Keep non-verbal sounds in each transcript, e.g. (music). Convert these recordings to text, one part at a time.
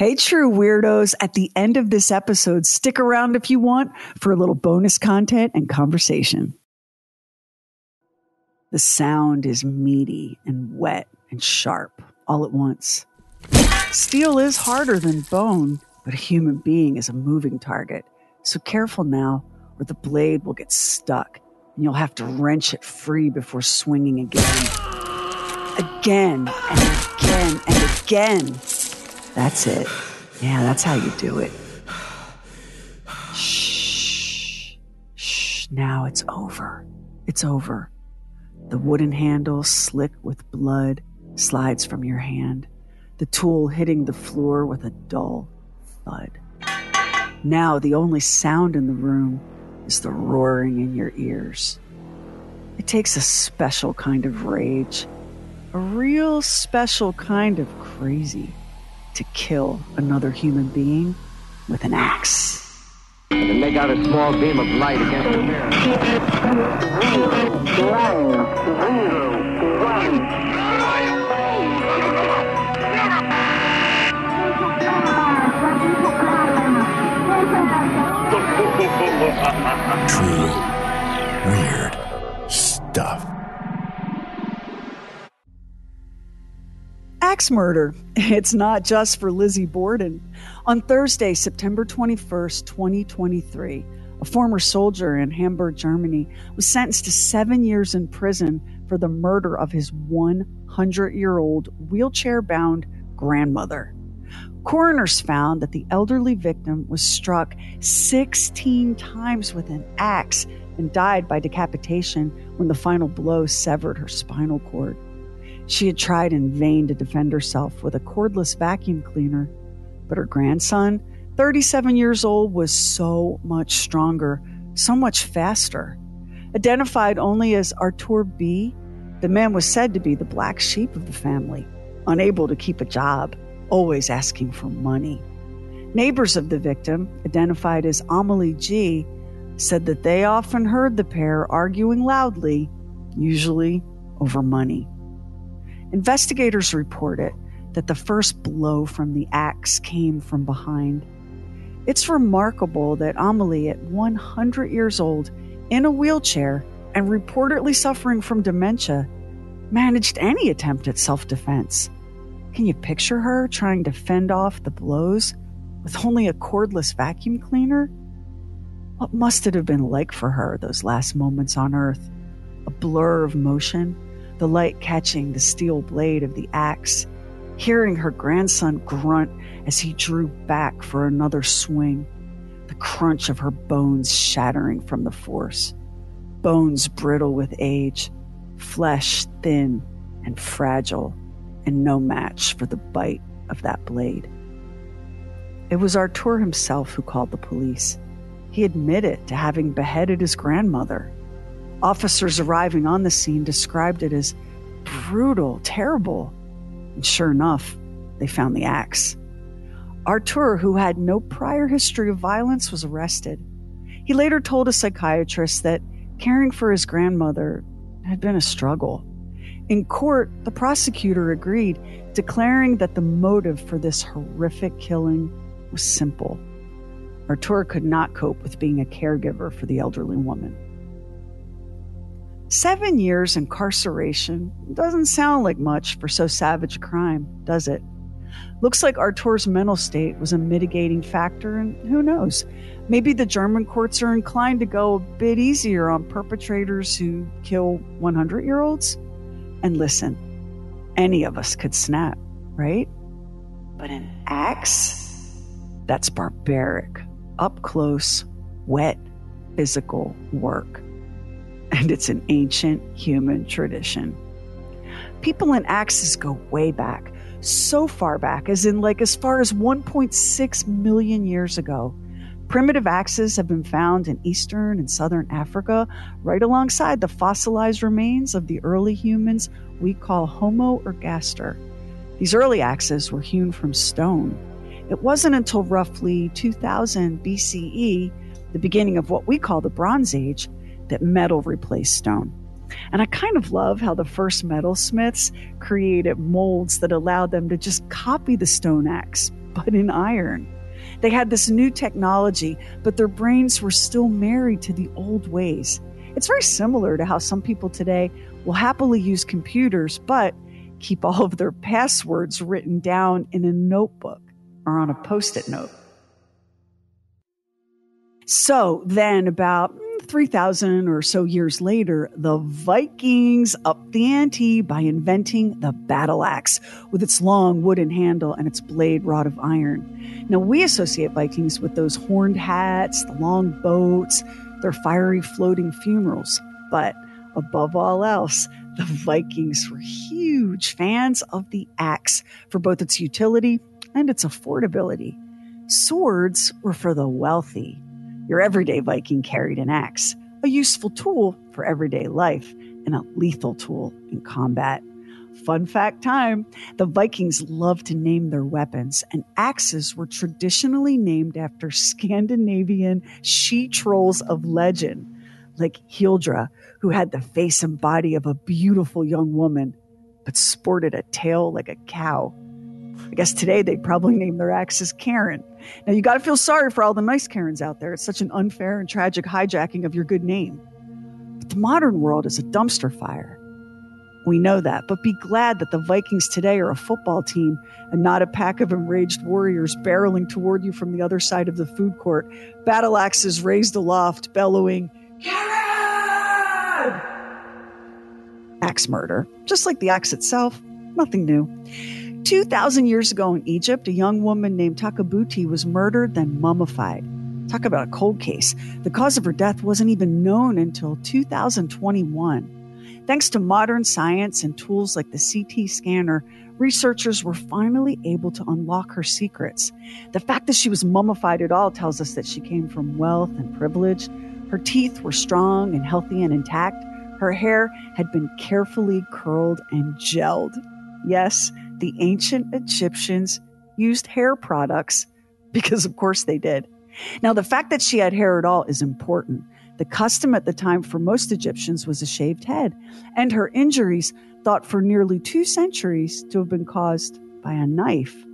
Hey, true weirdos, at the end of this episode, stick around if you want for a little bonus content and conversation. The sound is meaty and wet and sharp all at once. Steel is harder than bone, but a human being is a moving target. So careful now, or the blade will get stuck and you'll have to wrench it free before swinging again. Again and again and again. That's it. Yeah, that's how you do it. Shh. Shh. Now it's over. It's over. The wooden handle, slick with blood, slides from your hand, the tool hitting the floor with a dull thud. Now the only sound in the room is the roaring in your ears. It takes a special kind of rage, a real special kind of crazy to kill another human being with an axe. And make out a small beam of light against the mirror. True weird stuff. Axe murder. (laughs) It's not just for Lizzie Borden. On Thursday, September 21st, 2023, a former soldier in Hamburg, Germany, was sentenced to seven years in prison for the murder of his 100 year old wheelchair bound grandmother. Coroners found that the elderly victim was struck 16 times with an axe and died by decapitation when the final blow severed her spinal cord. She had tried in vain to defend herself with a cordless vacuum cleaner, but her grandson, 37 years old, was so much stronger, so much faster. Identified only as Artur B., the man was said to be the black sheep of the family, unable to keep a job always asking for money. Neighbors of the victim, identified as Amelie G., said that they often heard the pair arguing loudly, usually over money. Investigators reported that the first blow from the axe came from behind. It's remarkable that Amelie, at 100 years old, in a wheelchair, and reportedly suffering from dementia, managed any attempt at self defense. Can you picture her trying to fend off the blows with only a cordless vacuum cleaner? What must it have been like for her those last moments on Earth? A blur of motion, the light catching the steel blade of the axe, hearing her grandson grunt as he drew back for another swing, the crunch of her bones shattering from the force, bones brittle with age, flesh thin and fragile and no match for the bite of that blade. It was Artur himself who called the police. He admitted to having beheaded his grandmother. Officers arriving on the scene described it as brutal, terrible. And sure enough, they found the axe. Artur, who had no prior history of violence, was arrested. He later told a psychiatrist that caring for his grandmother had been a struggle. In court, the prosecutor agreed, declaring that the motive for this horrific killing was simple. Artur could not cope with being a caregiver for the elderly woman. Seven years incarceration doesn't sound like much for so savage a crime, does it? Looks like Artur's mental state was a mitigating factor, and who knows? Maybe the German courts are inclined to go a bit easier on perpetrators who kill 100 year olds. And listen, any of us could snap, right? But an axe? That's barbaric, up close, wet, physical work. And it's an ancient human tradition. People in axes go way back, so far back, as in like as far as 1.6 million years ago. Primitive axes have been found in eastern and southern Africa, right alongside the fossilized remains of the early humans we call Homo ergaster. These early axes were hewn from stone. It wasn't until roughly 2000 BCE, the beginning of what we call the Bronze Age, that metal replaced stone. And I kind of love how the first metalsmiths created molds that allowed them to just copy the stone axe but in iron. They had this new technology, but their brains were still married to the old ways. It's very similar to how some people today will happily use computers, but keep all of their passwords written down in a notebook or on a post it note. So then, about 3,000 or so years later, the Vikings upped the ante by inventing the battle axe with its long wooden handle and its blade wrought of iron. Now, we associate Vikings with those horned hats, the long boats, their fiery floating funerals. But above all else, the Vikings were huge fans of the axe for both its utility and its affordability. Swords were for the wealthy. Your everyday Viking carried an axe, a useful tool for everyday life and a lethal tool in combat. Fun fact time the Vikings loved to name their weapons, and axes were traditionally named after Scandinavian she trolls of legend, like Huldra, who had the face and body of a beautiful young woman, but sported a tail like a cow. I guess today they'd probably name their axes Karen. Now you got to feel sorry for all the nice Karens out there. It's such an unfair and tragic hijacking of your good name. But the modern world is a dumpster fire. We know that, but be glad that the Vikings today are a football team and not a pack of enraged warriors barreling toward you from the other side of the food court, battle axes raised aloft, bellowing, Karen! Axe murder, just like the axe itself, nothing new. 2,000 years ago in Egypt, a young woman named Takabuti was murdered, then mummified. Talk about a cold case. The cause of her death wasn't even known until 2021. Thanks to modern science and tools like the CT scanner, researchers were finally able to unlock her secrets. The fact that she was mummified at all tells us that she came from wealth and privilege. Her teeth were strong and healthy and intact. Her hair had been carefully curled and gelled. Yes, the ancient Egyptians used hair products (laughs) because, of course, they did. Now, the fact that she had hair at all is important. The custom at the time for most Egyptians was a shaved head, and her injuries, thought for nearly two centuries to have been caused by a knife,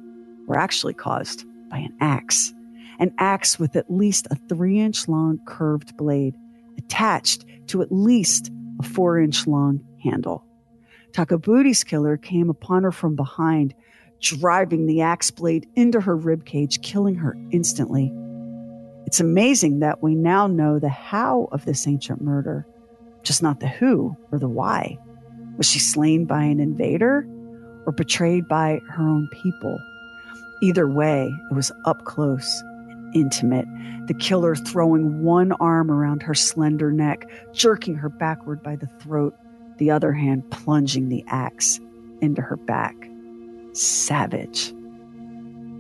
were actually caused by an axe. An axe with at least a three inch long curved blade attached to at least a four inch long handle. Takabuti's killer came upon her from behind, driving the axe blade into her ribcage, killing her instantly. It's amazing that we now know the how of this ancient murder, just not the who or the why. Was she slain by an invader or betrayed by her own people? Either way, it was up close and intimate, the killer throwing one arm around her slender neck, jerking her backward by the throat the other hand plunging the axe into her back. Savage.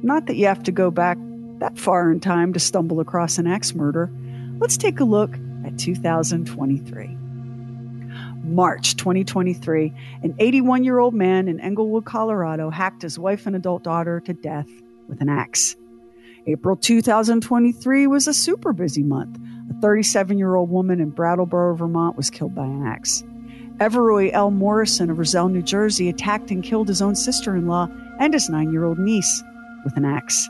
Not that you have to go back that far in time to stumble across an axe murder. Let's take a look at 2023. March 2023, an 81 year old man in Englewood, Colorado, hacked his wife and adult daughter to death with an axe. April 2023 was a super busy month. A 37 year old woman in Brattleboro, Vermont was killed by an axe. Everoy L. Morrison of Roselle, New Jersey, attacked and killed his own sister in law and his nine year old niece with an axe.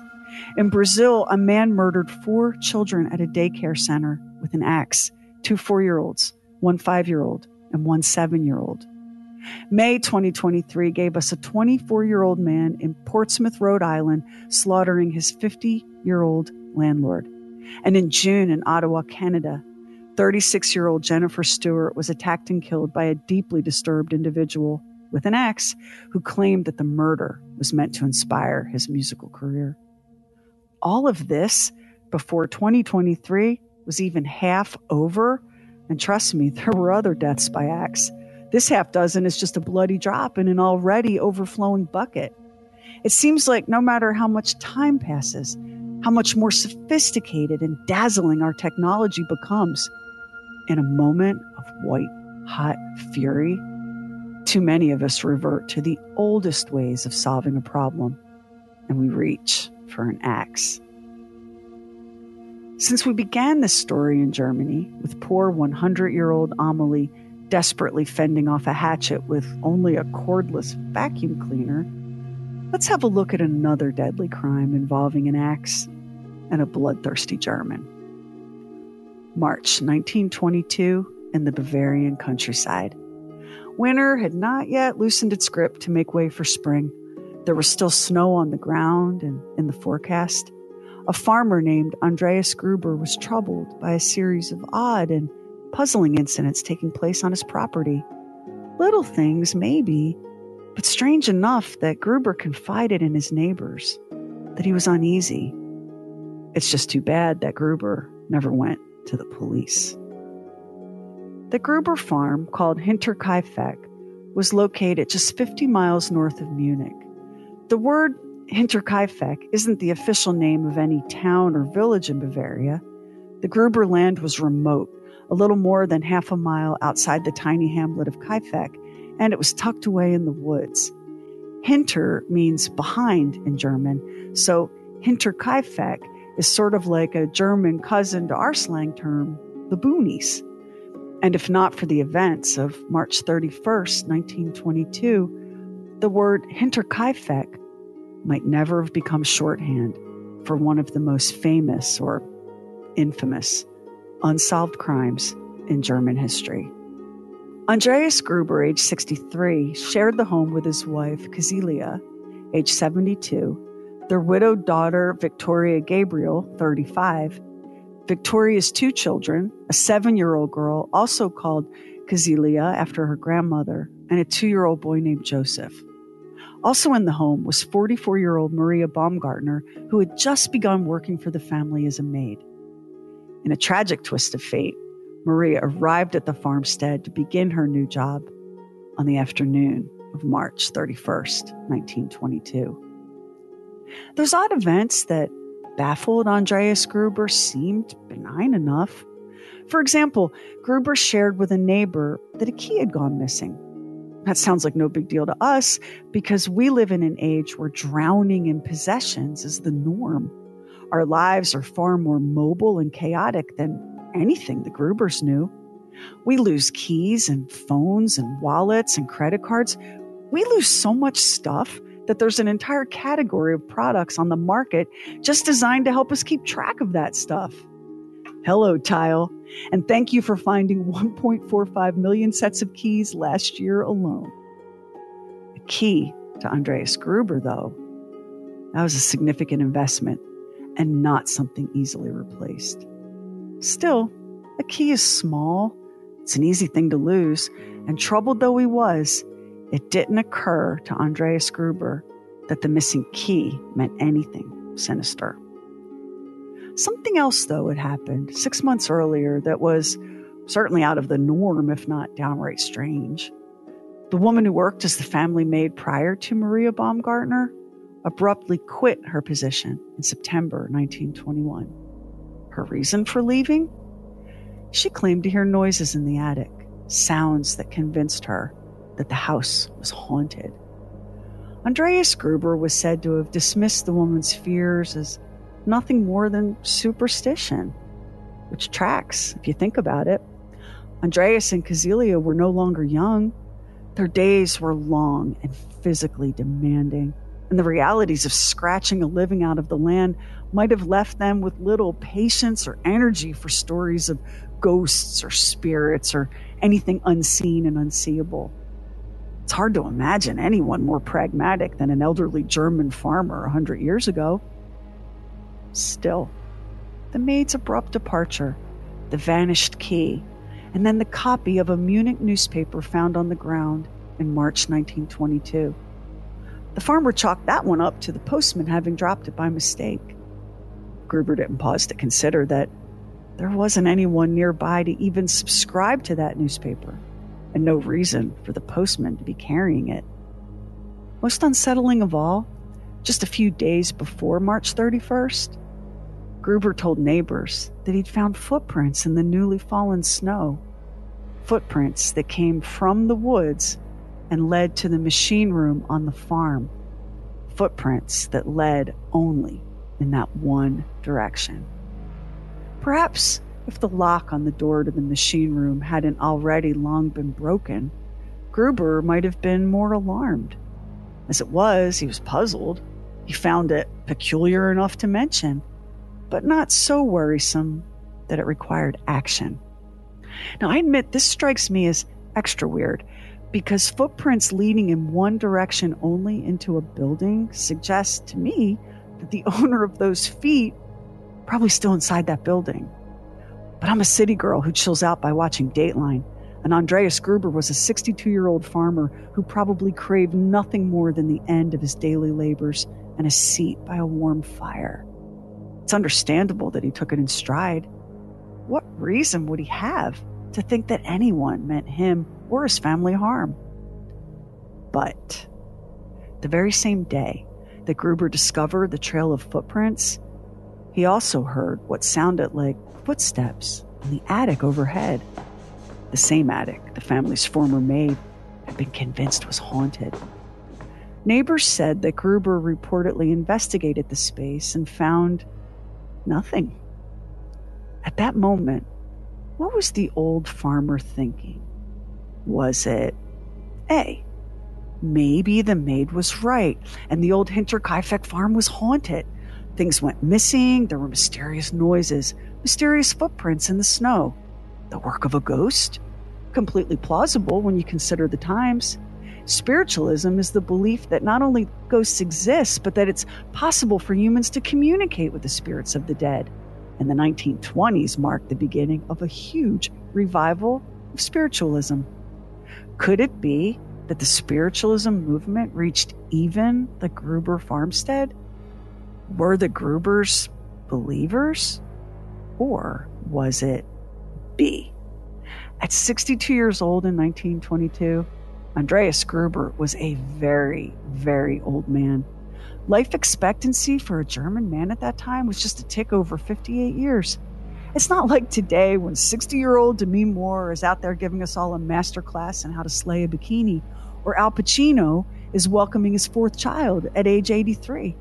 In Brazil, a man murdered four children at a daycare center with an axe two four year olds, one five year old, and one seven year old. May 2023 gave us a 24 year old man in Portsmouth, Rhode Island, slaughtering his 50 year old landlord. And in June in Ottawa, Canada, 36 year old Jennifer Stewart was attacked and killed by a deeply disturbed individual with an axe who claimed that the murder was meant to inspire his musical career. All of this before 2023 was even half over. And trust me, (laughs) there were other deaths by axe. This half dozen is just a bloody drop in an already overflowing bucket. It seems like no matter how much time passes, how much more sophisticated and dazzling our technology becomes, in a moment of white hot fury, too many of us revert to the oldest ways of solving a problem and we reach for an axe. Since we began this story in Germany with poor 100 year old Amelie desperately fending off a hatchet with only a cordless vacuum cleaner, Let's have a look at another deadly crime involving an axe and a bloodthirsty German. March 1922 in the Bavarian countryside. Winter had not yet loosened its grip to make way for spring. There was still snow on the ground and in the forecast. A farmer named Andreas Gruber was troubled by a series of odd and puzzling incidents taking place on his property. Little things, maybe, but strange enough that Gruber confided in his neighbors that he was uneasy. It's just too bad that Gruber never went to the police. The Gruber farm, called Hinterkaifeck, was located just 50 miles north of Munich. The word Hinterkaifeck isn't the official name of any town or village in Bavaria. The Gruber land was remote, a little more than half a mile outside the tiny hamlet of Kaifeck, and it was tucked away in the woods. Hinter means behind in German, so Hinterkaifeck is sort of like a German cousin to our slang term, the boonies. And if not for the events of March 31st, 1922, the word Hinterkaifeck might never have become shorthand for one of the most famous or infamous unsolved crimes in German history. Andreas Gruber, age 63, shared the home with his wife, Cäzilia, age 72, their widowed daughter, Victoria Gabriel, 35, Victoria's two children, a seven year old girl, also called Cäzilia after her grandmother, and a two year old boy named Joseph. Also in the home was 44 year old Maria Baumgartner, who had just begun working for the family as a maid. In a tragic twist of fate, Maria arrived at the farmstead to begin her new job on the afternoon of March 31st, 1922. Those odd events that baffled Andreas Gruber seemed benign enough. For example, Gruber shared with a neighbor that a key had gone missing. That sounds like no big deal to us because we live in an age where drowning in possessions is the norm. Our lives are far more mobile and chaotic than anything the Grubers knew. We lose keys and phones and wallets and credit cards. We lose so much stuff that there's an entire category of products on the market just designed to help us keep track of that stuff. Hello, Tile, and thank you for finding (laughs) 1.45 million sets of keys last year alone. The key to Andreas Gruber, though, that was a significant investment and not something easily replaced. Still, a key is small, it's an easy thing to lose, and troubled though he was, it didn't occur to Andreas Gruber that the missing key meant anything sinister. Something else, though, had happened six months earlier that was certainly out of the norm, if not downright strange. The woman who worked as the family maid prior to Maria Baumgartner abruptly quit her position in September 1921. Her reason for leaving? She claimed to hear noises in the attic, sounds that convinced her that the house was haunted. Andreas Gruber was said to have dismissed the woman's fears as nothing more than superstition, which tracks if you think about it. Andreas and Cäzilia were no longer young. Their days were long and physically demanding, and the realities of scratching a living out of the land might have left them with little patience or energy for stories of ghosts or spirits or anything unseen and unseeable. It's hard to imagine anyone more pragmatic than an elderly German farmer a hundred years ago. Still, the maid's abrupt departure, the vanished key, and then the copy of a Munich newspaper found on the ground in March 1922. The farmer chalked that one up to the postman having dropped it by mistake. Gruber didn't pause to consider that there wasn't anyone nearby to even subscribe to that newspaper, and no reason for the postman to be carrying it. Most unsettling of all, just a few days before March 31st, Gruber told neighbors that he'd found footprints in the newly fallen snow. Footprints that came from the woods and led to the machine room on the farm. Footprints that led only in that one direction. Perhaps if the lock on the door to the machine room hadn't already long been broken, Gruber might have been more alarmed. As it was, he was puzzled. He found it peculiar enough to mention, but not so worrisome that it required action. Now, I admit this strikes me as extra weird because footprints leading in one direction only into a building suggests to me that the (laughs) owner of those feet probably still inside that building. But I'm a city girl who chills out by watching Dateline, and Andreas Gruber was a 62 year old farmer who probably craved nothing more than the end of his daily labors and a seat by a warm fire. It's understandable that he took it in stride. What reason would he have to think that anyone meant him or his family harm? But the very same day that Gruber discovered the trail of footprints, he also heard what sounded like footsteps in the attic overhead. The same attic the family's former maid had been convinced was haunted. Neighbors said that Gruber reportedly investigated the space and found nothing. At that moment, what was the old farmer thinking? Was it A? Maybe the maid was right and the old Hinterkaifeck farm was haunted. Things went missing, there were mysterious noises, mysterious footprints in the snow. The work of a ghost? Completely plausible when you consider the times. Spiritualism is the belief that not only ghosts exist, but that it's possible for humans to communicate with the spirits of the dead. And the 1920s marked the beginning of a huge revival of spiritualism. Could it be that the spiritualism movement reached even the Gruber farmstead? Were the Grubers believers? Or was it B? At 62 years old in 1922, Andreas Gruber was a very, very old man. Life expectancy for a German man at that time was just a tick over 58 years. It's not like today when 60 year old Demi Moore is out there giving us all a master class on how to slay a bikini, or Al Pacino is welcoming his fourth child at age 83.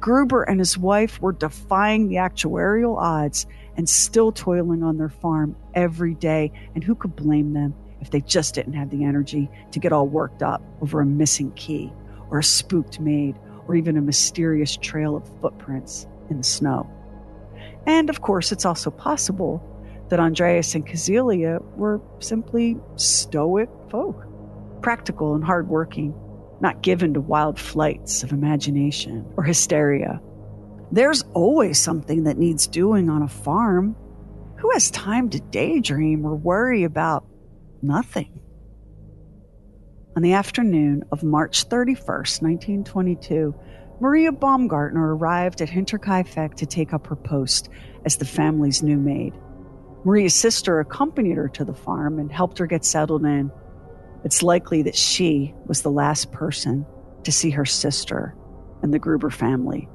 Gruber and his wife were defying the actuarial odds and still toiling on their farm every day, and who could blame them if they just didn't have the energy to get all worked up over a missing key, or a spooked maid, or even a mysterious trail of footprints in the snow. And of course, it's also possible that Andreas and Cäzilia were simply stoic folk, practical and hardworking, not given to wild flights of imagination or hysteria. There's always something that needs doing on a farm. Who has time to daydream or worry about nothing? On the afternoon of March 31st, 1922, Maria Baumgartner arrived at Hinterkaifeck to take up her post as the family's new maid. Maria's sister accompanied her to the farm and helped her get settled in. It's likely that she was the last person to see her sister and the Gruber family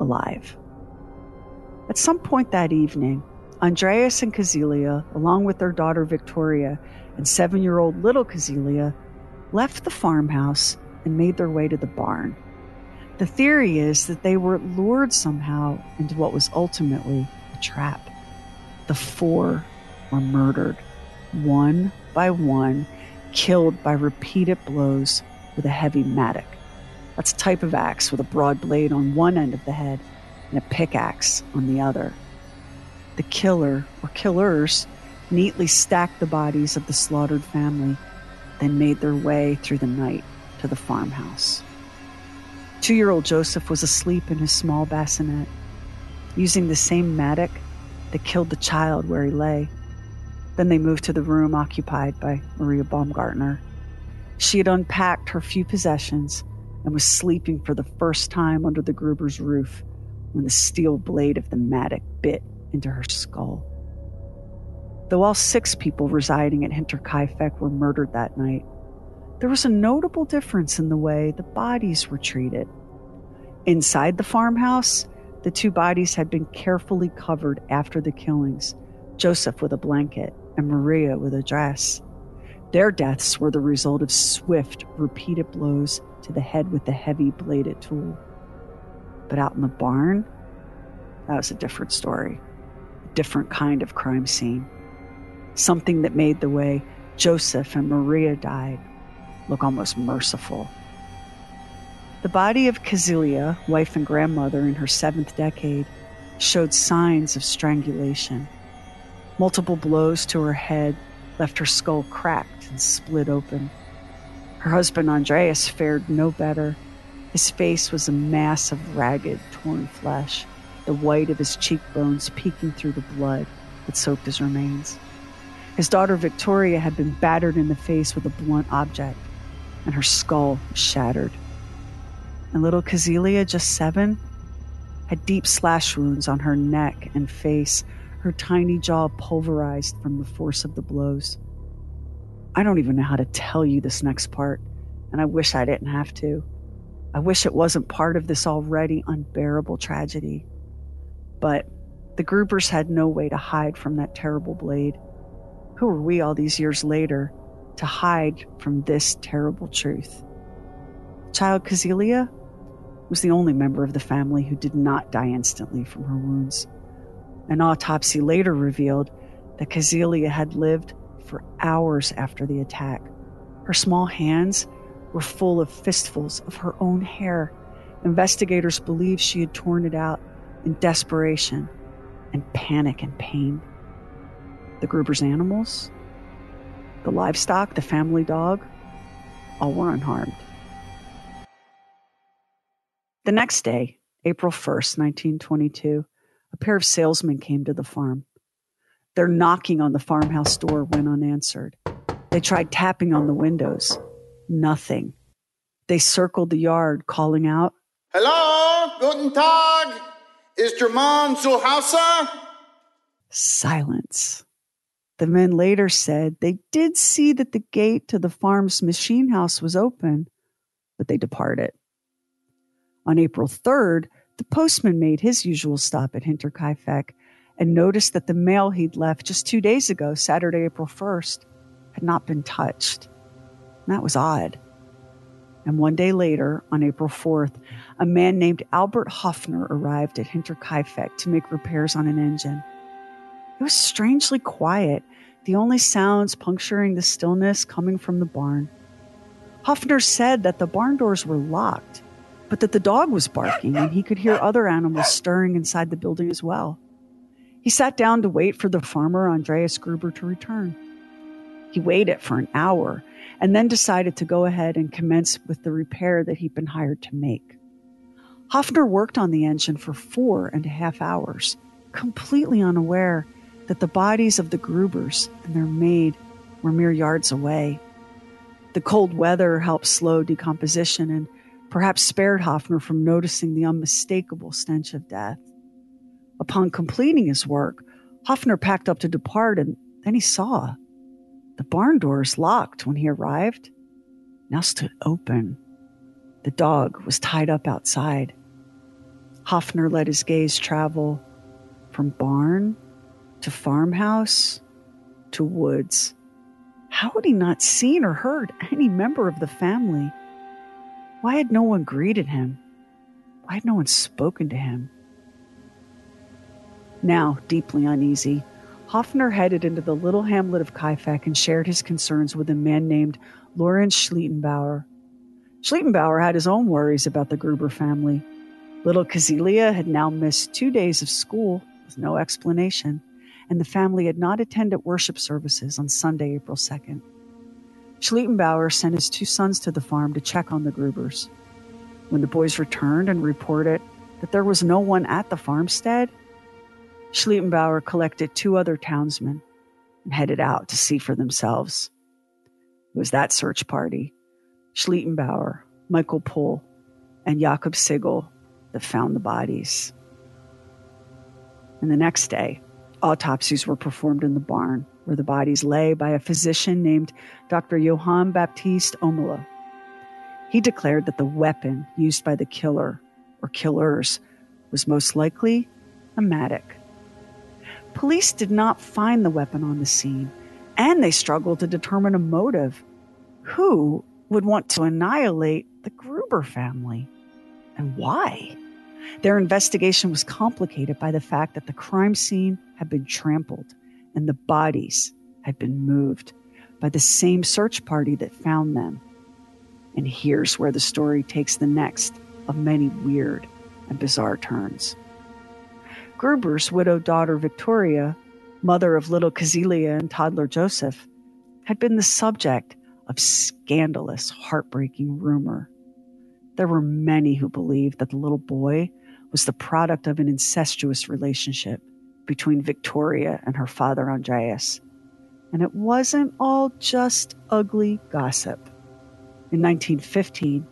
alive. At some point that evening, Andreas and Cäzilia, along with their daughter Victoria and seven year old little Cäzilia, left the farmhouse and made their way to the barn. The theory is that they were lured somehow into what was ultimately a trap. The four were murdered, one by one, killed by repeated blows with a heavy mattock. That's a type of axe with a broad blade on one end of the head and a pickaxe on the other. The killer, or killers, neatly stacked the bodies of the slaughtered family, then made their way through the night to the farmhouse. Two year old Joseph was asleep in his small bassinet, using the same mattock that killed the child where he lay. Then they moved to the room occupied by Maria Baumgartner. She had unpacked her few possessions and was sleeping for the first time under the Gruber's roof when the steel blade of the mattock bit into her skull. Though all six people residing at Hinterkaifeck were murdered that night, there was a notable difference in the way the bodies were treated. Inside the farmhouse, the two bodies had been carefully covered after the killings, Joseph with a blanket and Maria with a dress. Their deaths were the result of swift, repeated blows to the head with the heavy bladed tool. But out in the barn, that was a different story, a different kind of crime scene. Something that made the way Joseph and Maria died look almost merciful. The body of Cäzilia, wife and grandmother in her seventh decade, showed signs of strangulation. Multiple blows to her head left her skull cracked and split open. Her husband Andreas fared no better. His face was a mass of ragged, torn flesh, the white of his cheekbones peeking through the blood that soaked his remains. His daughter Victoria had been battered in the face with a blunt object, and her skull was shattered. And little Cäzilia, just seven, had deep slash wounds on her neck and face, her tiny jaw pulverized from the force of the blows. I don't even know how to tell you this next part, and I wish I didn't have to. I wish it wasn't part of this already unbearable tragedy. But the Grubers had no way to hide from that terrible blade. Who are we all these years later to hide from this terrible truth? Child Cäzilia was the only member of the family who did not die instantly from her wounds. An autopsy later revealed that Cäzilia had lived for hours after the attack. Her small hands were full of fistfuls of her own hair. Investigators believe she had torn it out in desperation and panic and pain. The Gruber's animals, the livestock, the family dog, all were unharmed. The next day, April 1st, 1922, a pair of salesmen came to the farm. Their knocking on the farmhouse door went unanswered. They tried tapping on the windows. Nothing. They circled the yard, calling out, Hello, guten Tag. Is German zu Hause? Silence. The men later said they did see that the gate to the farm's machine house was open, but they departed. On April 3rd, the postman made his usual stop at Hinterkaifeck and noticed that the mail he'd left just two days ago, Saturday, April 1st, had not been touched. And that was odd. And one day later, on April 4th, a man named Albert Hoffner arrived at Hinterkaifeck to make repairs on an engine. It was strangely quiet, the only sounds puncturing the stillness coming from the barn. Hoffner said that the barn doors were locked, but that the dog was barking and he could hear other animals stirring inside the building as well. He sat down to wait for the farmer, Andreas Gruber, to return. He waited for an hour and then decided to go ahead and commence with the repair that he'd been hired to make. Hoffner worked on the engine for four and a half hours, completely unaware that the bodies of the Grubers and their maid were mere yards away. The cold weather helped slow decomposition and perhaps spared Hoffner from noticing the unmistakable stench of death. Upon completing his work, Hoffner packed up to depart, and then he saw the barn doors locked when he arrived now stood open. The dog was tied up outside. Hoffner let his gaze travel from barn to farmhouse to woods. How had he not seen or heard any member of the family? Why had no one greeted him? Why had no one spoken to him? Now, deeply uneasy, Hoffner headed into the little hamlet of Kaifeck and shared his concerns with a man named Lawrence Schlittenbauer. Schlittenbauer had his own worries about the Gruber family. Little Cäzilia had now missed two days of school with no explanation, and the family had not attended worship services on Sunday, April 2nd. Schlittenbauer sent his two sons to the farm to check on the Grubers. When the boys returned and reported that there was no one at the farmstead, Schlittenbauer collected two other townsmen and headed out to see for themselves. It was that search party, Schlittenbauer, Michael Pohl, and Jakob Sigel, that found the bodies. And the next day, autopsies were performed in the barn where the bodies lay by a physician named Dr. Johann Baptiste Omela. He declared that the weapon used by the killer or killers was most likely a mattock. Police did not find the weapon on the scene, and they struggled to determine a motive. Who would want to annihilate the Gruber family? And why? Their investigation was complicated by the fact that the crime scene had been trampled and the bodies had been moved by the same search party that found them. And here's where the story takes the next of many weird and bizarre turns. Gruber's widowed daughter Victoria, mother of little Cäzilia and toddler Joseph, had been the subject of scandalous, heartbreaking rumor. There were many who believed that the little boy was the product of an incestuous relationship between Victoria and her father Andreas. And it wasn't all just ugly gossip. In 1915,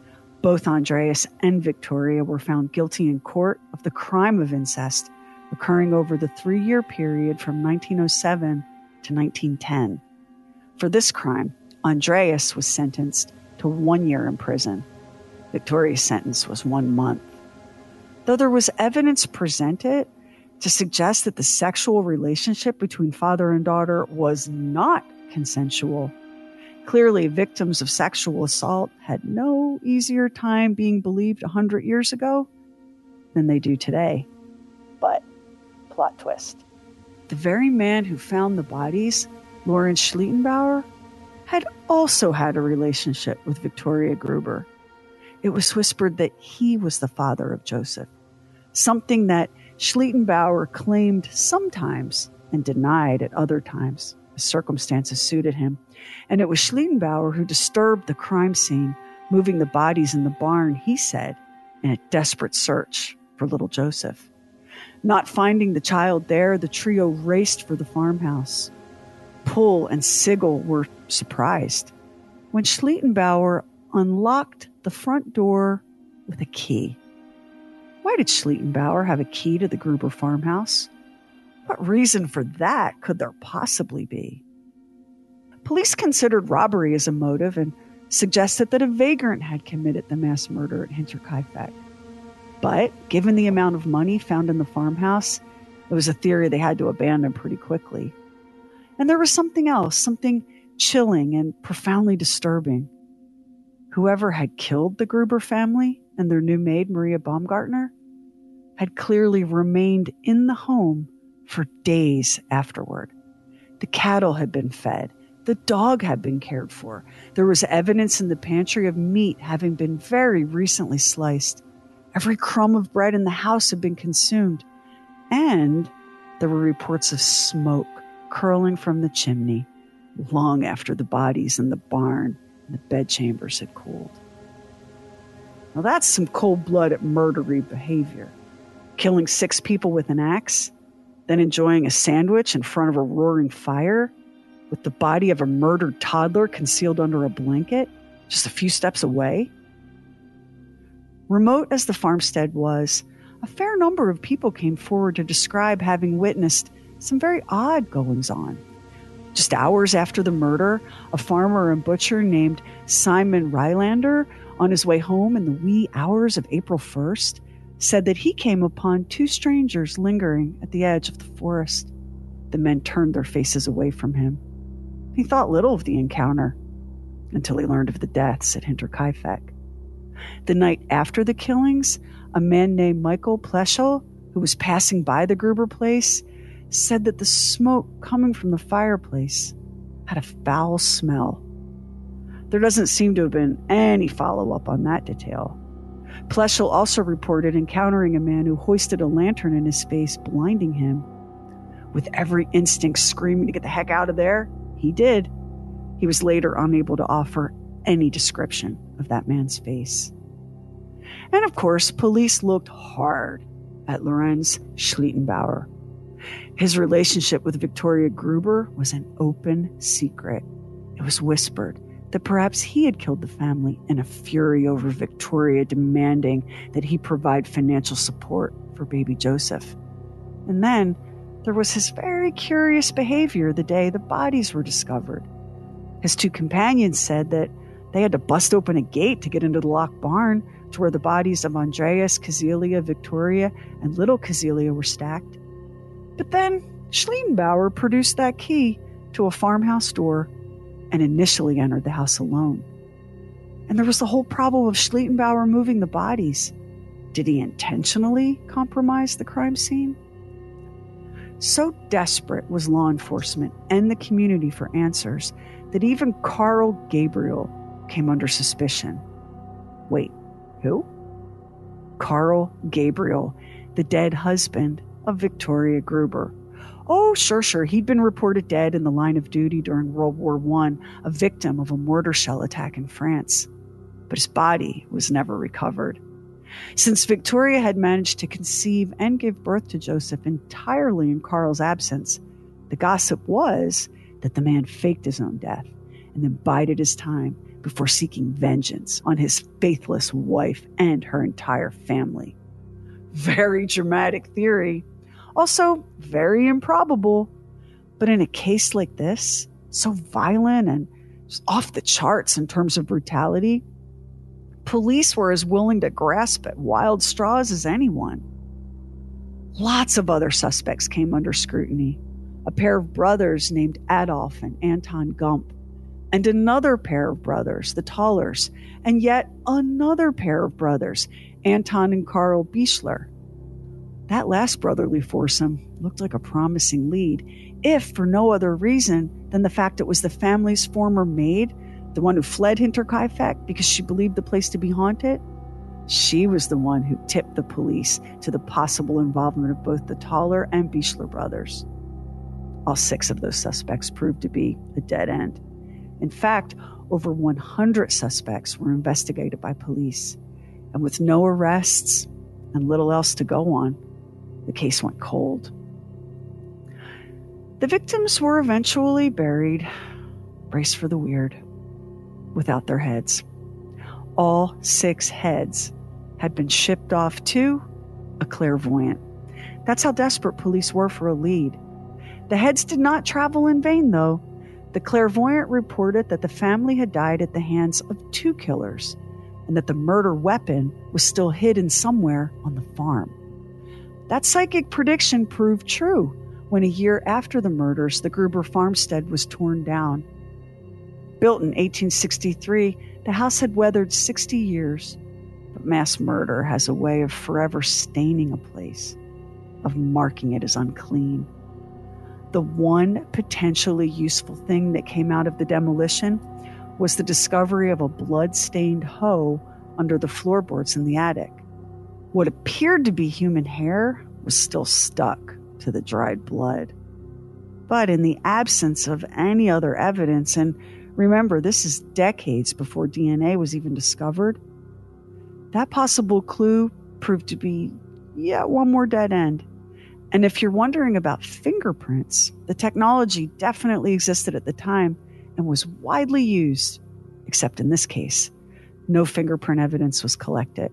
both Andreas and Victoria were found guilty in court of the crime of incest occurring over the three year period from 1907 to 1910. For this crime, Andreas was sentenced to one year in prison. Victoria's sentence was one month. Though there was evidence presented to suggest that the sexual relationship between father and daughter was not consensual, clearly victims of sexual assault had no easier time being believed 100 years ago than they do today. But, plot twist the very man who found the bodies, Lawrence Schlittenbauer, had also had a relationship with Victoria Gruber. It was whispered that he was the father of Joseph, something that Schlittenbauer claimed sometimes and denied at other times as circumstances suited him. And it was Schlittenbauer who disturbed the crime scene, moving the bodies in the barn, he said, in a desperate search for little Joseph. Not finding the child there, the trio raced for the farmhouse. Pohl and Sigel were surprised when Schlittenbauer unlocked the front door with a key. Why did Schlittenbauer have a key to the Gruber farmhouse? What reason for that could there possibly be? Police considered robbery as a motive and suggested that a vagrant had committed the mass murder at Hinterkaifeck. But given the amount of money found in the farmhouse, it was a theory they had to abandon pretty quickly. And there was something else, something chilling and profoundly disturbing. Whoever had killed the Gruber family and their new maid, Maria Baumgartner, had clearly remained in the home for days afterward. The cattle had been fed. The dog had been cared for. There was evidence in the pantry of meat having been very recently sliced. Every crumb of bread in the house had been consumed. And there were reports of smoke curling from the chimney long after the bodies in the barn the bedchambers had cooled. Now that's some cold blooded murdery behavior killing six people with an axe, then enjoying a sandwich in front of a roaring fire with the body of a murdered toddler concealed under a blanket just a few steps away. Remote as the farmstead was, a fair number of people came forward to describe having witnessed some very odd goings on. Just hours after the murder, a farmer and butcher named Simon Rylander, on his way home in the wee hours of April 1st, said that he came upon two strangers lingering at the edge of the forest. The men turned their faces away from him. He thought little of the encounter until he learned of the deaths at Hinterkaifeck. The night after the killings, a man named Michael Pleschel, who was passing by the Gruber place, said that the smoke coming from the fireplace had a foul smell. There doesn't seem to have been any follow up on that detail. Pleschel also reported encountering a man who hoisted a lantern in his face, blinding him. With every instinct screaming to get the heck out of there, he did. He was later unable to offer any description of that man's face. And of course, police looked hard at Lorenz Schlittenbauer. His relationship with Victoria Gruber was an open secret. It was whispered that perhaps he had killed the family in a fury over Victoria demanding that he provide financial support for baby Joseph. And then there was his very curious behavior the day the bodies were discovered. His two companions said that they had to bust open a gate to get into the locked barn to where the bodies of Andreas, Cäzilia, Victoria, and little Cäzilia were stacked. But then Schlittenbauer produced that key to a farmhouse door and initially entered the house alone. And there was the whole problem of Schlittenbauer moving the bodies. Did he intentionally compromise the crime scene? So desperate was law enforcement and the community for answers that even Carl Gabriel came under suspicion Wait, who? Carl Gabriel, the dead husband of Victoria Gruber. Oh, sure, sure. He'd been reported dead in the line of duty during World War I, a victim of a mortar shell attack in France. But his body was never recovered. Since Victoria had managed to conceive and give birth to Joseph entirely in Carl's absence, the gossip was that the man faked his own death and then bided his time before seeking vengeance on his faithless wife and her entire family. Very dramatic theory. Also, very improbable. But in a case like this, so violent and off the charts in terms of brutality, police were as willing to grasp at wild straws as anyone. Lots of other suspects came under scrutiny. A pair of brothers named Adolf and Anton Gump and another pair of brothers, the Tollers, and yet another pair of brothers, Anton and Karl Bichler. That last brotherly foursome looked like a promising lead, if for no other reason than the fact it was the family's former maid, the one who fled Hinterkaifeck because she believed the place to be haunted. She was the one who tipped the police to the possible involvement of both the Toller and Bichler brothers. All six of those suspects proved to be a dead end. In fact, over 100 suspects were investigated by police. And with no arrests and little else to go on, the case went cold. The victims were eventually buried, brace for the weird, without their heads. All six heads had been shipped off to a clairvoyant. That's how desperate police were for a lead. The heads did not travel in vain, though. The clairvoyant reported that the family had died at the hands of two killers and that the murder weapon was still hidden somewhere on the farm. That psychic prediction proved true when a year after the murders, the Gruber farmstead was torn down. Built in 1863, the house had weathered 60 years, but mass murder has a way of forever staining a place, of marking it as unclean the one potentially useful thing that came out of the demolition was the discovery of a blood-stained hoe under the floorboards in the attic. What appeared to be human hair was still stuck to the dried blood. But in the absence of any other evidence, and remember, this is decades before DNA was even discovered, that possible clue proved to be, yeah, one more dead end. And if you're wondering about fingerprints, the technology definitely existed at the time and was widely used, except in this case, no fingerprint evidence was collected.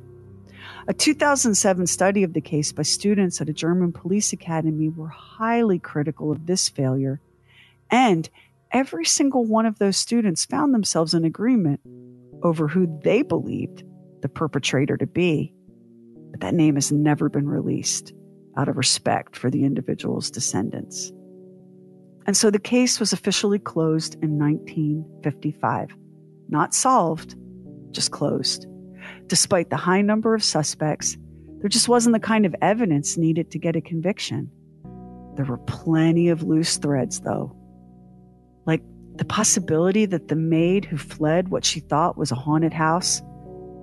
A 2007 study of the case by students at a German police academy were highly critical of this failure, and every single one of those students found themselves in agreement over who they believed the perpetrator to be. But that name has never been released out of respect for the individual's descendants. And so the case was officially closed in 1955. Not solved, just closed. Despite the high number of suspects, there just wasn't the kind of evidence needed to get a conviction. There were plenty of loose threads, though. Like the possibility that the maid who fled what she thought was a haunted house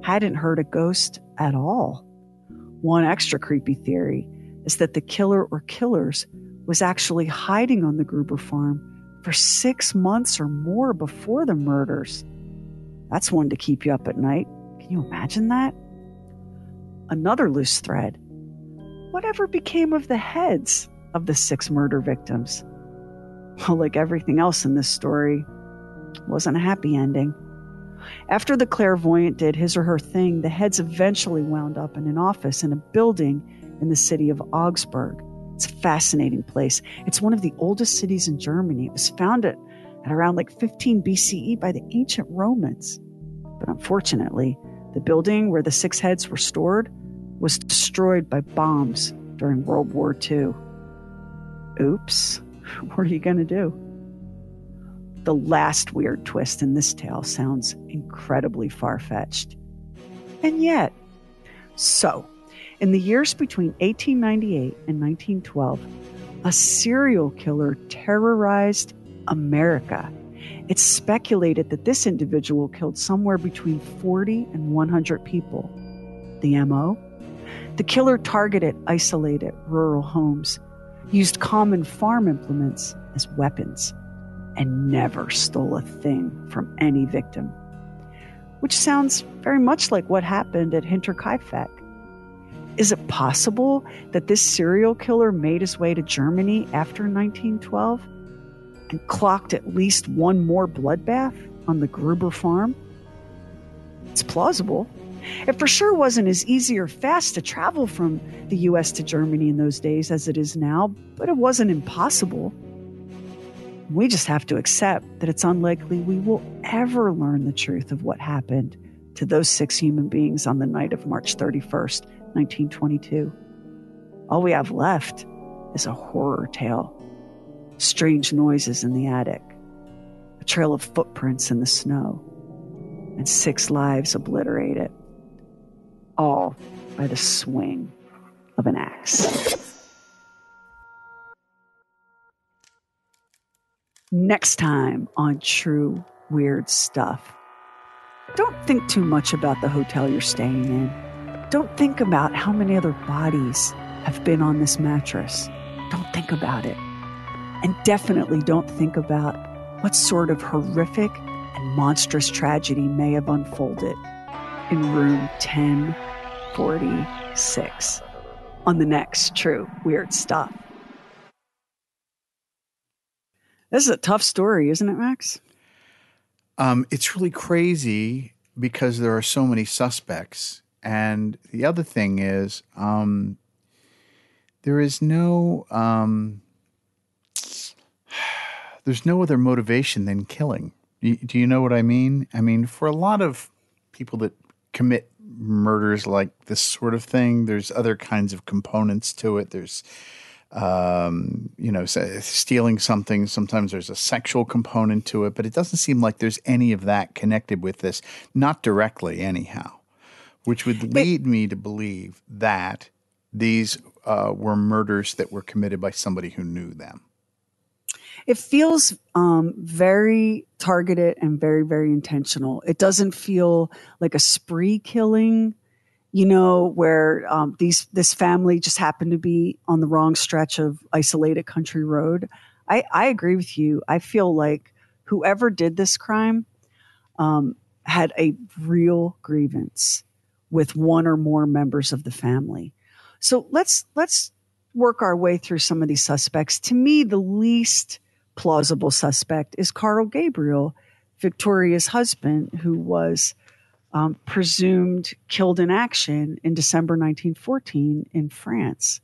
hadn't heard a ghost at all. One extra creepy theory is that the killer or killers was actually hiding on the Gruber farm for six months or more before the murders. That's one to keep you up at night. Can you imagine that? Another loose thread. Whatever became of the heads of the six murder victims? Well, like everything else in this story, wasn't a happy ending. After the clairvoyant did his or her thing, the heads eventually wound up in an office in a building in the city of Augsburg. It's a fascinating place. It's one of the oldest cities in Germany. It was founded at around like 15 BCE by the ancient Romans. But unfortunately, the building where the six heads were stored was destroyed by bombs during World War II. Oops, (laughs) what are you going to do? The last weird twist in this tale sounds incredibly far fetched. And yet, so in the years between 1898 and 1912, a serial killer terrorized America. It's speculated that this individual killed somewhere between 40 and 100 people. The MO? The killer targeted isolated rural homes, used common farm implements as weapons, and never stole a thing from any victim. Which sounds very much like what happened at Hinterkaifeck. Is it possible that this serial killer made his way to Germany after 1912 and clocked at least one more bloodbath on the Gruber farm? It's plausible. It for sure wasn't as easy or fast to travel from the US to Germany in those days as it is now, but it wasn't impossible. We just have to accept that it's unlikely we will ever learn the truth of what happened to those six human beings on the night of March 31st, 1922. All we have left is a horror tale strange noises in the attic, a trail of footprints in the snow, and six lives obliterated, all by the swing of an axe. Next time on True Weird Stuff. Don't think too much about the hotel you're staying in. Don't think about how many other bodies have been on this mattress. Don't think about it. And definitely don't think about what sort of horrific and monstrous tragedy may have unfolded in room 1046 on the next True Weird Stuff. This is a tough story, isn't it, Max? Um, it's really crazy because there are so many suspects. And the other thing is, um, there is no um, there's no other motivation than killing. Do you know what I mean? I mean, for a lot of people that commit murders like this sort of thing, there's other kinds of components to it. There's um, you know, stealing something. Sometimes there's a sexual component to it, but it doesn't seem like there's any of that connected with this, not directly, anyhow, which would lead me to believe that these uh, were murders that were committed by somebody who knew them. It feels um, very targeted and very, very intentional. It doesn't feel like a spree killing you know, where um, these this family just happened to be on the wrong stretch of isolated country road. I, I agree with you. I feel like whoever did this crime um, had a real grievance with one or more members of the family. So let's let's work our way through some of these suspects. To me, the least plausible suspect is Carl Gabriel, Victoria's husband, who was um, presumed killed in action in December 1914 in France.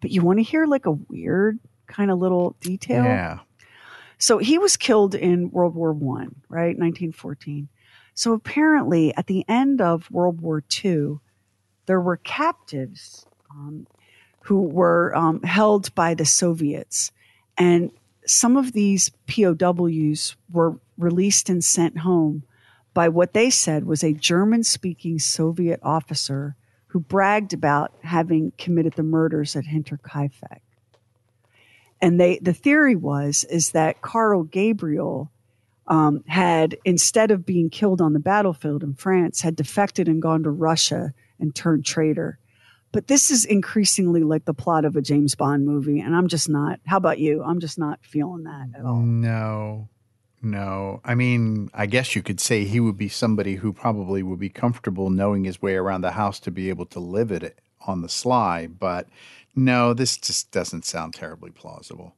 But you want to hear like a weird kind of little detail? Yeah. So he was killed in World War One, right? 1914. So apparently, at the end of World War II, there were captives um, who were um, held by the Soviets. And some of these POWs were released and sent home by what they said was a German speaking Soviet officer who bragged about having committed the murders at Hinterkaifeck. And they, the theory was is that Carl Gabriel um, had, instead of being killed on the battlefield in France, had defected and gone to Russia and turned traitor. But this is increasingly like the plot of a James Bond movie, and I'm just not. How about you? I'm just not feeling that at all. No, no. I mean, I guess you could say he would be somebody who probably would be comfortable knowing his way around the house to be able to live it on the sly. But no, this just doesn't sound terribly plausible.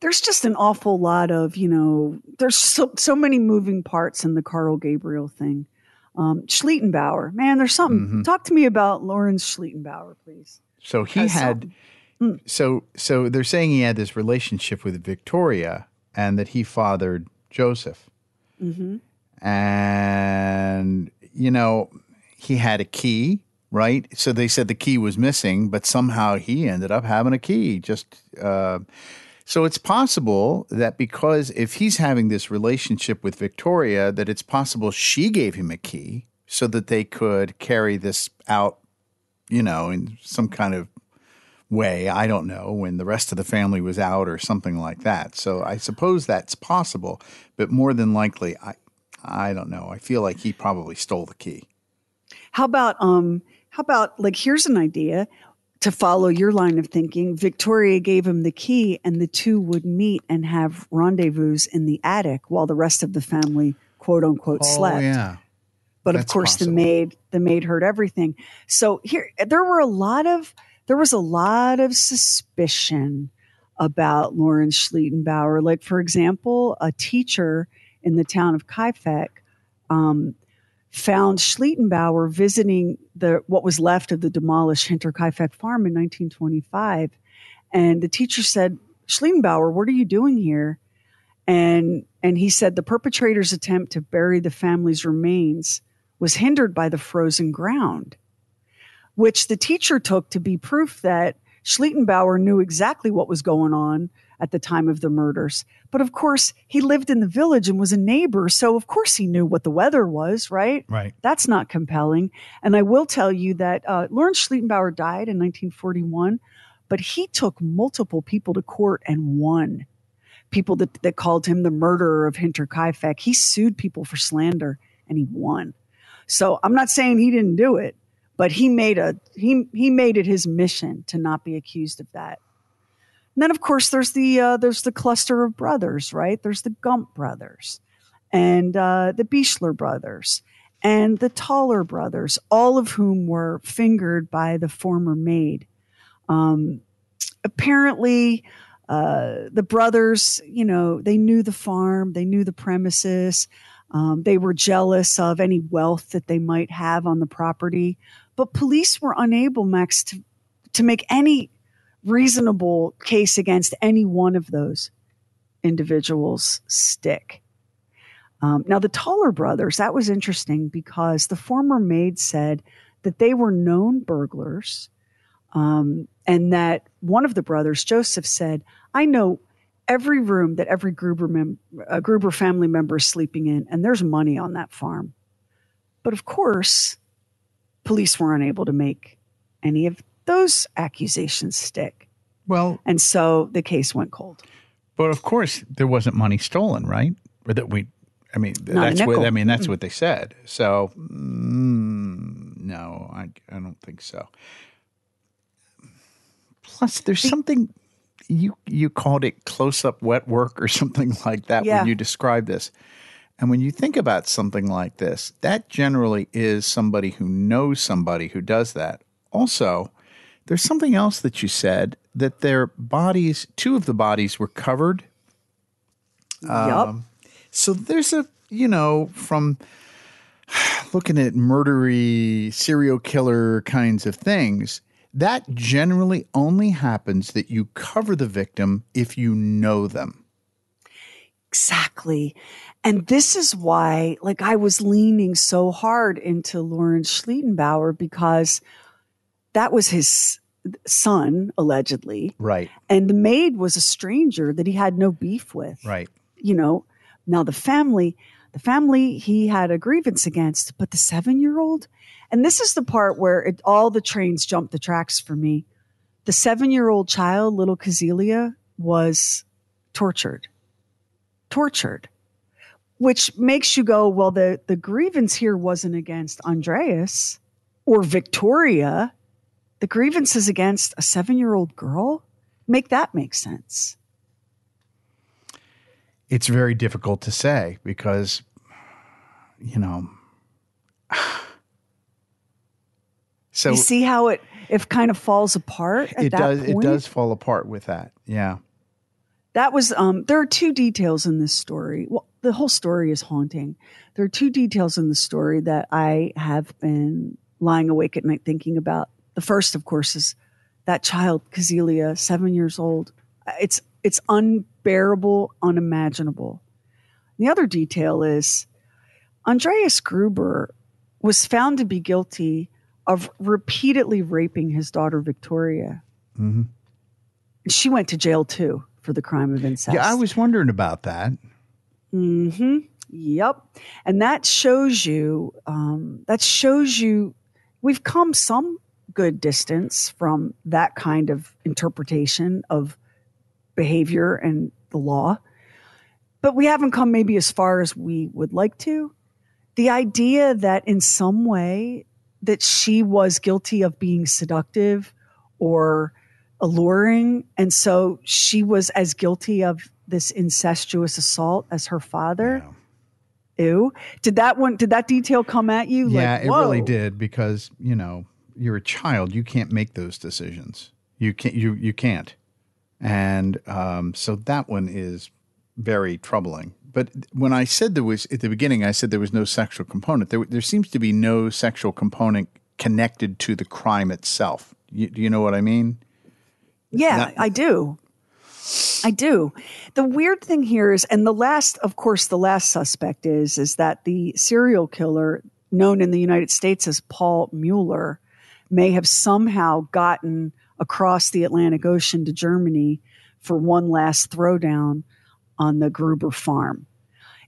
There's just an awful lot of, you know, there's so, so many moving parts in the Carl Gabriel thing. Um, Schlittenbauer, man, there's something. Mm-hmm. Talk to me about Lawrence Schlittenbauer, please. So he had, mm. so so they're saying he had this relationship with Victoria, and that he fathered Joseph. Mm-hmm. And, you know, he had a key, right? So they said the key was missing, but somehow he ended up having a key. Just uh, so it's possible that because if he's having this relationship with Victoria, that it's possible she gave him a key so that they could carry this out, you know, in some kind of way. I don't know when the rest of the family was out or something like that. So I suppose that's possible, but more than likely, I I don't know. I feel like he probably stole the key. How about um how about like here's an idea to follow your line of thinking. Victoria gave him the key and the two would meet and have rendezvous in the attic while the rest of the family quote unquote slept. Oh yeah. But of course possible. the maid the maid heard everything. So here there were a lot of there was a lot of suspicion about Lauren Schlittenbauer. Like for example, a teacher in the town of Kaifeck um, found Schlittenbauer visiting the what was left of the demolished Hinterkaifeck farm in 1925, and the teacher said, "Schlittenbauer, what are you doing here?" And and he said the perpetrator's attempt to bury the family's remains was hindered by the frozen ground, which the teacher took to be proof that Schlittenbauer knew exactly what was going on at the time of the murders. But of course, he lived in the village and was a neighbor, so of course he knew what the weather was, right? Right. That's not compelling. And I will tell you that uh, Lawrence Schlittenbauer died in 1941, but he took multiple people to court and won. People that, that called him the murderer of Hinterkaifeck. He sued people for slander and he won. So I'm not saying he didn't do it, but he made a he he made it his mission to not be accused of that. And then of course there's the uh, there's the cluster of brothers, right? There's the Gump brothers and uh, the Bichler brothers and the Taller brothers, all of whom were fingered by the former maid. Um, apparently, uh, the brothers, you know, they knew the farm, they knew the premises. Um, they were jealous of any wealth that they might have on the property, but police were unable, Max, to, to make any reasonable case against any one of those individuals stick. Um, now, the Taller brothers, that was interesting because the former maid said that they were known burglars um, and that one of the brothers, Joseph, said, I know every room that every Gruber, mem- uh, Gruber family member is sleeping in, and there's money on that farm. But of course, police were unable to make any of those accusations stick. Well, And so the case went cold. but of course there wasn't money stolen, right? Or that we, I mean, that's what. I mean. That's what they said. So mm, no, I I don't think so. Plus, there's something you you called it close up wet work or (laughs) something like that Yeah. when you described this. And when you think about something like this, that generally is somebody who knows somebody who does that. Also, there's something else that you said that their bodies, two of the bodies were covered. yup. Um, so there's a, you know, from looking at murdery, serial killer kinds of things, that generally only happens that you cover the victim if you know them. Exactly. And this is why, like, I was leaning so hard into Lawrence Schlittenbauer because that was his son, allegedly. Right. And the maid was a stranger that he had no beef with. Right. You know, now the family, the family he had a grievance against, but the seven year old, and this is the part where it, all the trains jumped the tracks for me. The seven year old child, little Cäzilia, was tortured. Tortured. Which makes you go, well, the, the grievance here wasn't against Andreas or Victoria. The grievance is against a seven year old girl. Make that make sense. It's very difficult to say because, you know, (sighs) so you see how it if kind of falls apart at it does point? it does fall apart with that. Yeah. That was um there are two details in this story. Well, the whole story is haunting. There are two details in the story that I have been lying awake at night thinking about. The first, of course, is that child, Cäzilia, seven years old. It's it's unbearable, unimaginable. The other detail is Andreas Gruber was found to be guilty of repeatedly raping his daughter Victoria. Mhm. She went to jail too for the crime of incest. Yeah, I was wondering about that. hmm Yep. And that shows you, um, that shows you we've come some good distance from that kind of interpretation of behavior and the law. But we haven't come maybe as far as we would like to. The idea that in some way that she was guilty of being seductive or alluring and so she was as guilty of this incestuous assault as her father. Yeah. Ew. Did that one did that detail come at you? Yeah, like, it really did because you know you're a child. You can't make those decisions. You can't. You you can't. And um, so that one is very troubling. But when I said there was at the beginning, I said there was no sexual component. There there seems to be no sexual component connected to the crime itself. You, do you know what I mean? Yeah, Not- I do. I do. The weird thing here is, and the last, of course, the last suspect is, is that the serial killer known in the United States as Paul Mueller may have somehow gotten across the Atlantic Ocean to Germany for one last throwdown on the Gruber farm.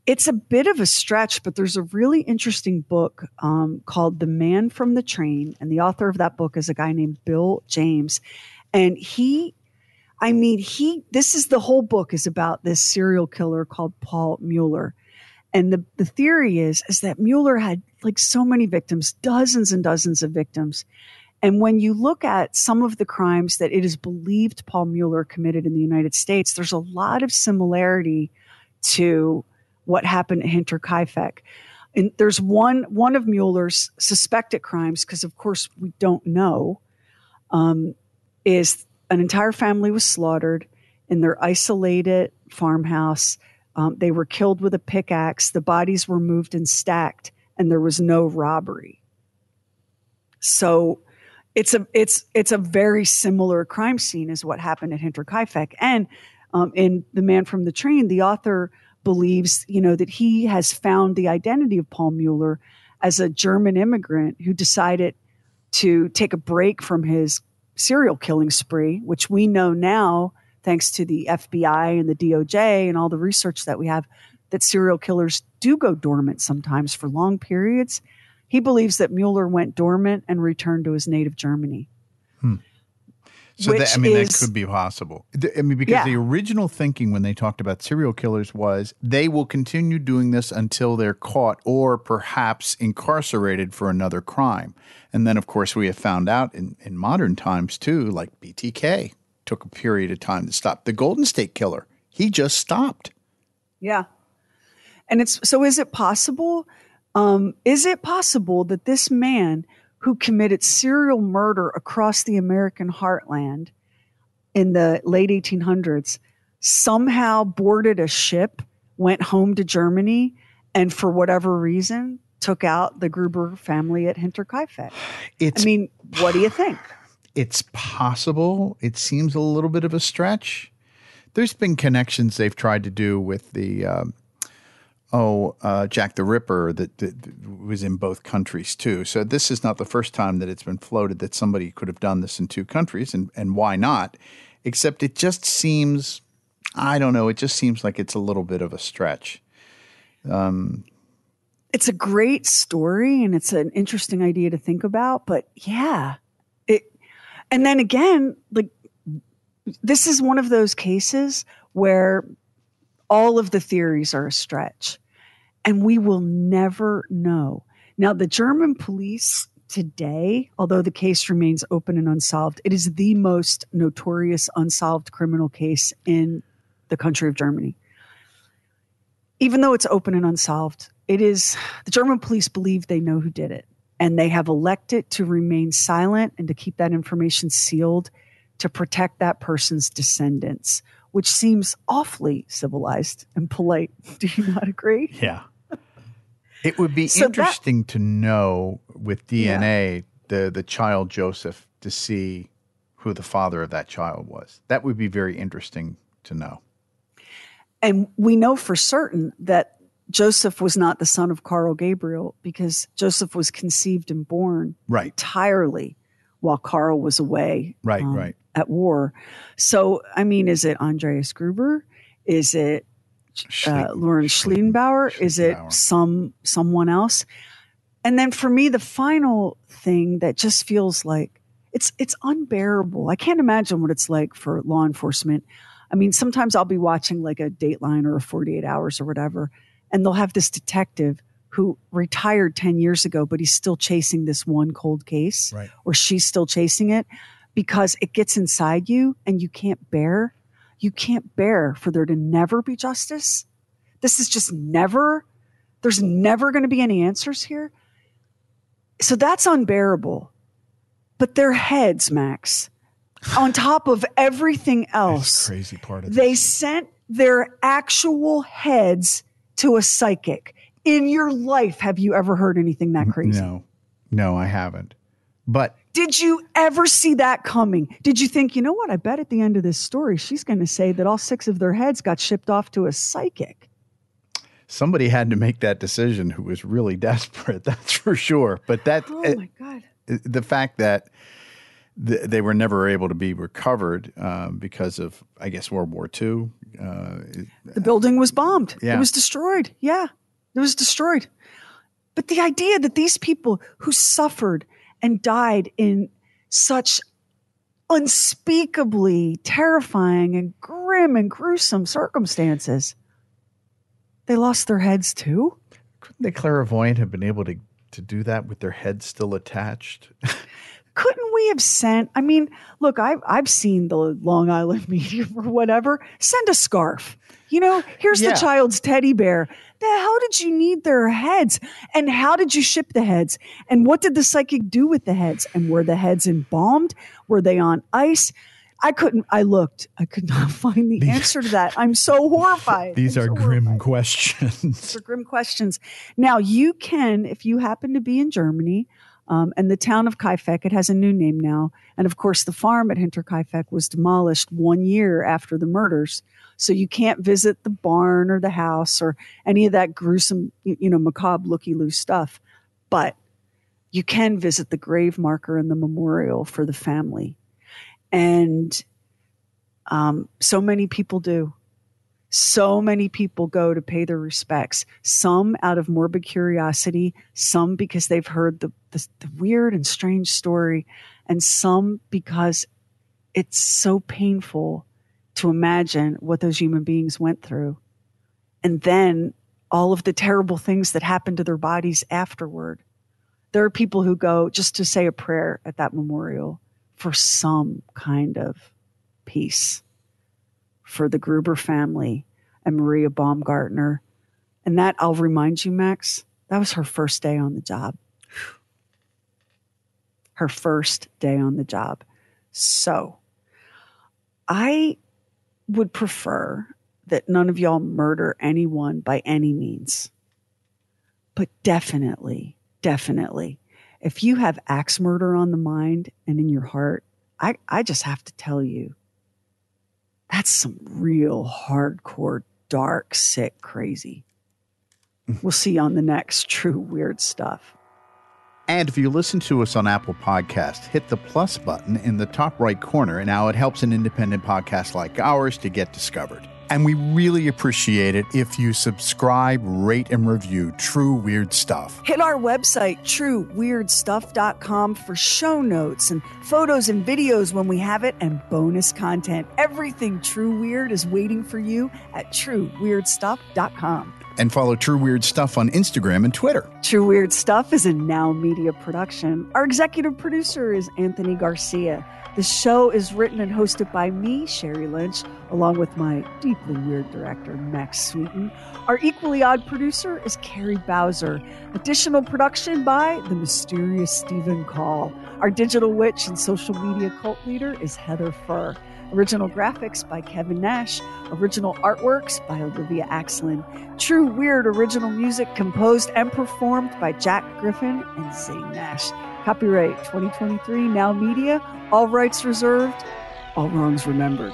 It's a bit of a stretch, but there's a really interesting book um, called The Man from the Train. And the author of that book is a guy named Bill James. And he, I mean, he, this is the whole book is about this serial killer called Paul Mueller. And the, the theory is, is that Mueller had like so many victims, dozens and dozens of victims. And when you look at some of the crimes that it is believed Paul Mueller committed in the United States, there's a lot of similarity to what happened at Hinter Hinterkaifeck. And there's one one of Mueller's suspected crimes, because of course we don't know, um, is an entire family was slaughtered in their isolated farmhouse. Um, they were killed with a pickaxe. The bodies were moved and stacked, and there was no robbery. So it's a it's it's a very similar crime scene as what happened at Hinterkaifeck. And um, in The Man from the Train, the author believes, you know, that he has found the identity of Paul Mueller as a German immigrant who decided to take a break from his serial killing spree, which we know now, thanks to the FBI and the DOJ and all the research that we have, that serial killers do go dormant sometimes for long periods. He believes that Mueller went dormant and returned to his native Germany. So that, I mean, is- that could be possible. I mean, because Yeah. the original thinking when they talked about serial killers was they will continue doing this until they're caught or perhaps incarcerated for another crime. And then, of course, we have found out in, in modern times too, like BTK took a period of time to stop. The Golden State Killer, he just stopped. Yeah. And it's so is it possible? Um, is it possible that this man who committed serial murder across the American heartland in the late 1800s somehow boarded a ship, went home to Germany, and for whatever reason took out the Gruber family at Hinterkaifeck? It's I mean, what do you (sighs) think? it's possible. It seems a little bit of a stretch. There's been connections they've tried to do with the um, oh uh, Jack the Ripper that, that was in both countries too. So this is not the first time that it's been floated that somebody could have done this in two countries, and and why not? Except it just seems, I don't know. It just seems like it's a little bit of a stretch. it's a great story and it's an interesting idea to think about but yeah it and then again like this is one of those cases where all of the theories are a stretch and we will never know now the german police today although the case remains open and unsolved it is the most notorious unsolved criminal case in the country of germany even though it's open and unsolved, it is the German police believe they know who did it. And they have elected to remain silent and to keep that information sealed to protect that person's descendants, which seems awfully civilized and polite. (laughs) Do you not agree? Yeah. It would be So that- interesting to know with DNA the the child Joseph to see who the father of that child was. That would be very interesting to know. And we know for certain that Joseph was not the son of Carl Gabriel because Joseph was conceived and born Right. entirely while Carl was away um, Right, right. at war. So, I mean, is it Andreas Gruber? Is it uh, Lauren Schlittenbauer? Is it some someone else? And then for me, the final thing that just feels like It's it's unbearable. I can't imagine what it's like for law enforcement. I mean, sometimes I'll be watching like a Dateline or a 48 Hours or whatever, and they'll have this detective who retired 10 years ago, but he's still chasing this one cold case, Right. or she's still chasing it because it gets inside you and you can't bear. You can't bear for there to never be justice. This is just never, there's never going to be any answers here. So that's unbearable. But their heads, Max, on top of everything else, crazy part of they this. sent their actual heads to a psychic. In your life, have you ever heard anything that crazy? No, no, I haven't. But Did you ever see that coming? Did you think, you know what? I bet at the end of this story, she's going to say that all six of their heads got shipped off to a psychic. somebody had to make that decision who was really (laughs) desperate. That's for sure. But that Oh uh, my God. the fact that th- they were never able to be recovered um, because of, I guess, World War II. Uh, The building was bombed. Yeah. It was destroyed. Yeah, it was destroyed. But the idea that these people who suffered and died in such unspeakably terrifying and grim and gruesome circumstances, they lost their heads too? couldn't the clairvoyant have been able to, to do that with their heads still attached? (laughs) couldn't we have sent i mean look i've, I've seen the long island (laughs) medium or whatever send a scarf you know here's Yeah. the child's teddy bear the hell did you need their heads? And how did you ship the heads? And what did the psychic do with the heads? And were the heads embalmed? Were they on ice? I couldn't i looked. I could not (laughs) find the answer to that. I'm so horrified. (laughs) These I'm are so grim horrified. questions. These are grim questions. Now, you can, if you happen to be in Germany, um, and the town of Kaifeck, it has a new name now. And of course, the farm at Hinterkaifeck was demolished one year after the murders. So you can't visit the barn or the house or any of that gruesome, you know, macabre looky loo stuff. But you can visit the grave marker and the memorial for the family. And um, so many people do. So many people go to pay their respects, some out of morbid curiosity, some because they've heard the, the, the weird and strange story, and some because it's so painful to imagine what those human beings went through. And then all of the terrible things that happened to their bodies afterward. There are people who go just to say a prayer at that memorial for some kind of peace for the Gruber family and Maria Baumgartner. And that, I'll remind you, Max, that was her first day on the job. Her first day on the job. So I would prefer that none of y'all murder anyone by any means. But definitely, definitely, if you have axe murder on the mind and in your heart, I, I just have to tell you, that's some real hardcore, dark, sick, crazy. We'll see on the next True Weird Stuff. And if you listen to us on Apple Podcast, hit the plus button in the top right corner, now it helps an independent podcast like ours to get discovered. And we really appreciate it if you subscribe, rate, and review True Weird Stuff. Hit our website, trueweirdstuff.com, for show notes and photos and videos when we have it and bonus content. Everything True Weird is waiting for you at trueweirdstuff.com. And follow True Weird Stuff on Instagram and Twitter. True Weird Stuff is a Now Media production. Our executive producer is Anthony Garcia. The show is written and hosted by me, Sherry Lynch, along with my deeply weird director, Max Sweeten. Our equally odd producer is Carrie Bowser. Additional production by the mysterious Stephen Call. Our digital witch and social media cult leader is Heather Furr. Original graphics by Kevin Nash. Original artworks by Olivia Axlin. True Weird original music composed and performed by Jack Griffin and Zane Nash. Copyright 2023 Now Media. All rights reserved. All wrongs remembered.